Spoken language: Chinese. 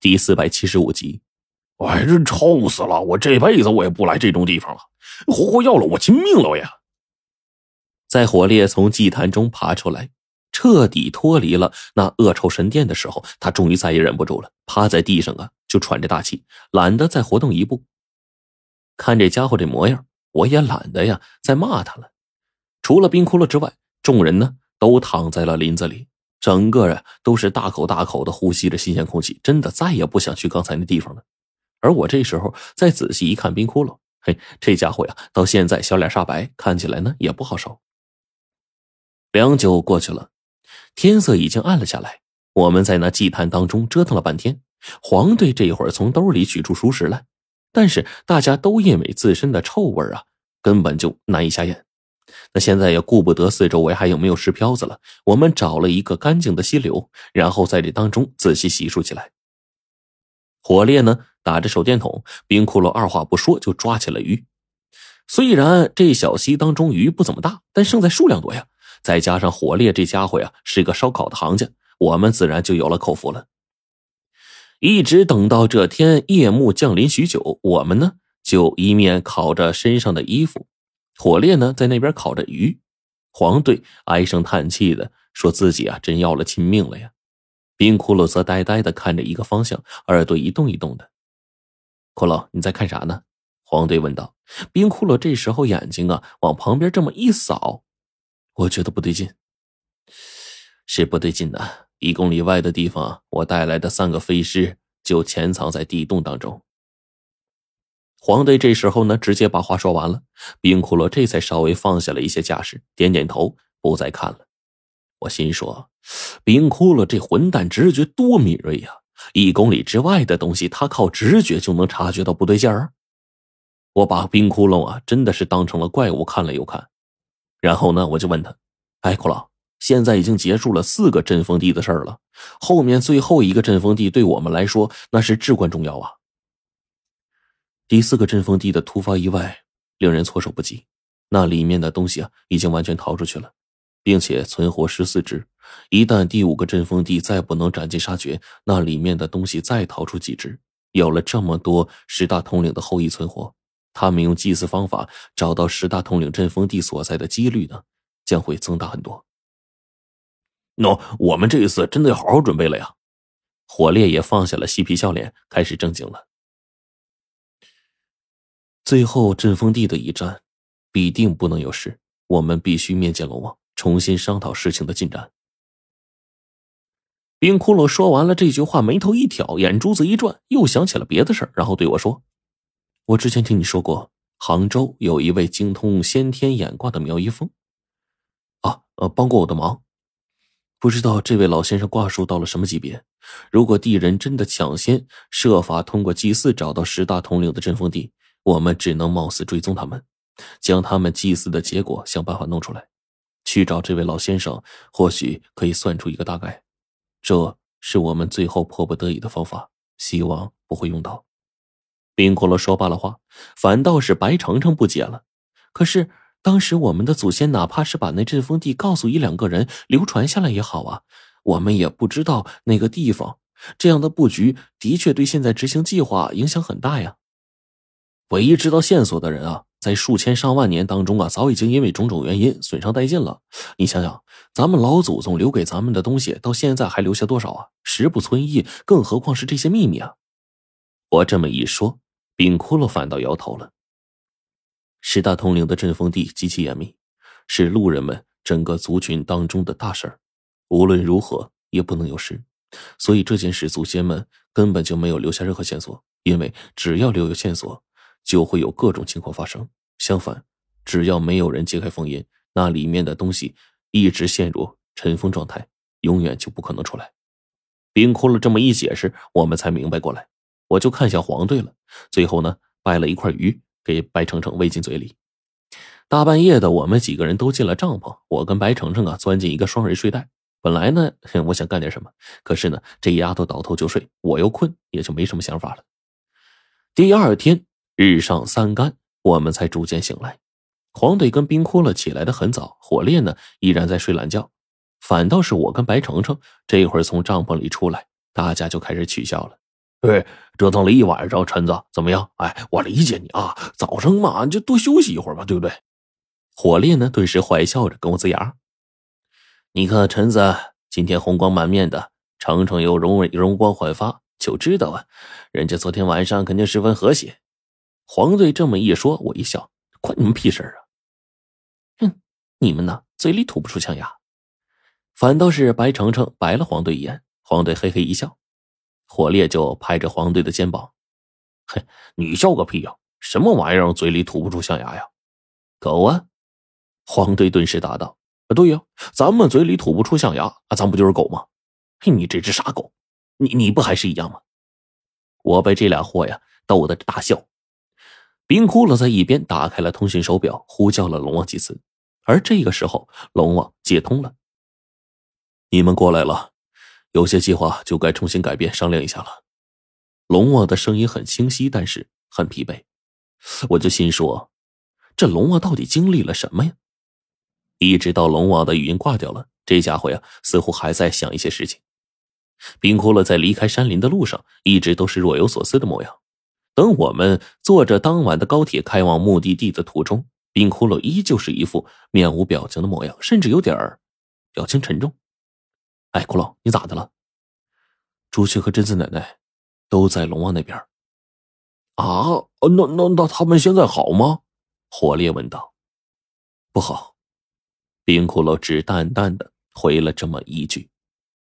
第四百七十五集，哎，这臭死了！我这辈子我也不来这种地方了，活活要了我亲命了呀！在火烈从祭坛中爬出来，彻底脱离了那恶臭神殿的时候，他终于再也忍不住了，趴在地上啊，就喘着大气，懒得再活动一步。看这家伙这模样，我也懒得呀再骂他了。除了冰窟窿之外，众人呢都躺在了林子里。整个人都是大口大口的呼吸着新鲜空气，真的再也不想去刚才那地方了。而我这时候再仔细一看冰窟窿，嘿，这家伙呀，到现在小脸煞白，看起来呢也不好受。良久过去了，天色已经暗了下来。我们在那祭坛当中折腾了半天，黄队这会儿从兜里取出熟食来，但是大家都因为自身的臭味啊，根本就难以下咽。那现在也顾不得四周围还有没有石漂子了，我们找了一个干净的溪流，然后在这当中仔细洗漱起来。火烈呢，打着手电筒，冰窟窿二话不说就抓起了鱼。虽然这小溪当中鱼不怎么大，但胜在数量多呀。再加上火烈这家伙呀是个烧烤的行家，我们自然就有了口福了。一直等到这天夜幕降临许久，我们呢就一面烤着身上的衣服。火烈呢，在那边烤着鱼，黄队唉声叹气的说自己啊，真要了亲命了呀。冰窟窿则呆呆的看着一个方向，耳朵一动一动的。骷髅，你在看啥呢？黄队问道。冰窟窿这时候眼睛啊，往旁边这么一扫，我觉得不对劲，是不对劲的。一公里外的地方，我带来的三个飞尸就潜藏在地洞当中。黄队这时候呢，直接把话说完了。冰窟窿这才稍微放下了一些架势，点点头，不再看了。我心说，冰窟窿这混蛋直觉多敏锐呀！一公里之外的东西，他靠直觉就能察觉到不对劲儿。我把冰窟窿啊，真的是当成了怪物看了又看。然后呢，我就问他：“哎，骷髅，现在已经结束了四个阵风地的事儿了，后面最后一个阵风地对我们来说那是至关重要啊。”第四个阵风地的突发意外令人措手不及，那里面的东西啊已经完全逃出去了，并且存活十四只。一旦第五个阵风地再不能斩尽杀绝，那里面的东西再逃出几只，有了这么多十大统领的后裔存活，他们用祭祀方法找到十大统领阵风地所在的几率呢，将会增大很多。喏，我们这一次真的要好好准备了呀！火烈也放下了嬉皮笑脸，开始正经了。最后阵风地的一战，必定不能有事。我们必须面见龙王，重新商讨事情的进展。冰窟窿说完了这句话，眉头一挑，眼珠子一转，又想起了别的事，然后对我说：“我之前听你说过，杭州有一位精通先天眼卦的苗一峰，啊，呃，帮过我的忙。不知道这位老先生卦术到了什么级别？如果地人真的抢先设法通过祭祀找到十大统领的阵风地。”我们只能冒死追踪他们，将他们祭祀的结果想办法弄出来，去找这位老先生，或许可以算出一个大概。这是我们最后迫不得已的方法，希望不会用到。冰骷髅说罢了话，反倒是白程程不解了。可是当时我们的祖先哪怕是把那阵风地告诉一两个人流传下来也好啊，我们也不知道那个地方。这样的布局的确对现在执行计划影响很大呀。唯一知道线索的人啊，在数千上万年当中啊，早已经因为种种原因损伤殆尽了。你想想，咱们老祖宗留给咱们的东西，到现在还留下多少啊？十不存一，更何况是这些秘密啊！我这么一说，冰窟窿反倒摇头了。十大统领的阵风地极其严密，是路人们整个族群当中的大事儿，无论如何也不能有事。所以这件事，祖先们根本就没有留下任何线索，因为只要留有线索。就会有各种情况发生。相反，只要没有人揭开封印，那里面的东西一直陷入尘封状态，永远就不可能出来。冰窟窿这么一解释，我们才明白过来。我就看向黄队了。最后呢，掰了一块鱼给白程程喂进嘴里。大半夜的，我们几个人都进了帐篷。我跟白程程啊，钻进一个双人睡袋。本来呢，我想干点什么，可是呢，这丫头倒头就睡，我又困，也就没什么想法了。第二天。日上三竿，我们才逐渐醒来。黄队跟冰窟窿起来的很早，火烈呢依然在睡懒觉。反倒是我跟白程程这会儿从帐篷里出来，大家就开始取笑了。对，折腾了一晚上，陈子怎么样？哎，我理解你啊，早上嘛就多休息一会儿嘛，对不对？火烈呢，顿时坏笑着跟我呲牙。你看陈子今天红光满面的，程程又容容光焕发，就知道啊，人家昨天晚上肯定十分和谐。黄队这么一说，我一笑，关你们屁事啊！哼，你们呢，嘴里吐不出象牙。反倒是白程程白了黄队一眼，黄队嘿嘿一笑，火烈就拍着黄队的肩膀：“嘿，你笑个屁呀！什么玩意儿，嘴里吐不出象牙呀？狗啊！”黄队顿时答道。啊，对呀，咱们嘴里吐不出象牙，啊，咱不就是狗吗？嘿，你这只傻狗，你你不还是一样吗？我被这俩货呀逗得大笑。冰窟窿在一边打开了通讯手表，呼叫了龙王几次，而这个时候龙王接通了。你们过来了，有些计划就该重新改变，商量一下了。龙王的声音很清晰，但是很疲惫。我就心说，这龙王到底经历了什么呀？一直到龙王的语音挂掉了，这家伙呀，似乎还在想一些事情。冰窟窿在离开山林的路上，一直都是若有所思的模样。等我们坐着当晚的高铁开往目的地的途中，冰窟窿依旧是一副面无表情的模样，甚至有点儿表情沉重。哎，骷髅，你咋的了？朱雀和贞子奶奶都在龙王那边。啊，那那那他们现在好吗？火烈问道。不好。冰骷髅只淡淡的回了这么一句。